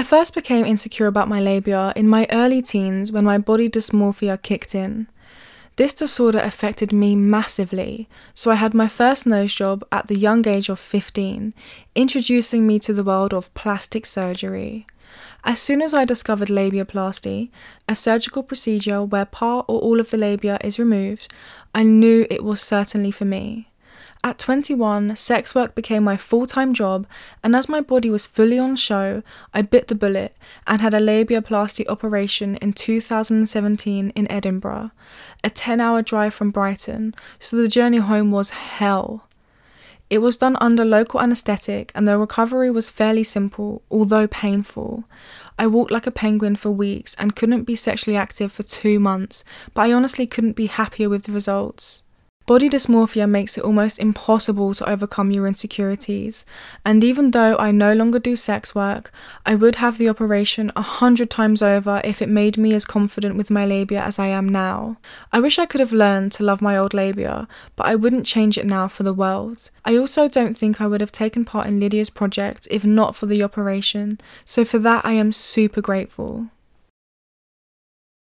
I first became insecure about my labia in my early teens when my body dysmorphia kicked in. This disorder affected me massively, so I had my first nose job at the young age of 15, introducing me to the world of plastic surgery. As soon as I discovered labiaplasty, a surgical procedure where part or all of the labia is removed, I knew it was certainly for me. At 21, sex work became my full time job, and as my body was fully on show, I bit the bullet and had a labiaplasty operation in 2017 in Edinburgh, a 10 hour drive from Brighton, so the journey home was hell. It was done under local anaesthetic, and the recovery was fairly simple, although painful. I walked like a penguin for weeks and couldn't be sexually active for two months, but I honestly couldn't be happier with the results. Body dysmorphia makes it almost impossible to overcome your insecurities, and even though I no longer do sex work, I would have the operation a hundred times over if it made me as confident with my labia as I am now. I wish I could have learned to love my old labia, but I wouldn't change it now for the world. I also don't think I would have taken part in Lydia's project if not for the operation, so for that I am super grateful.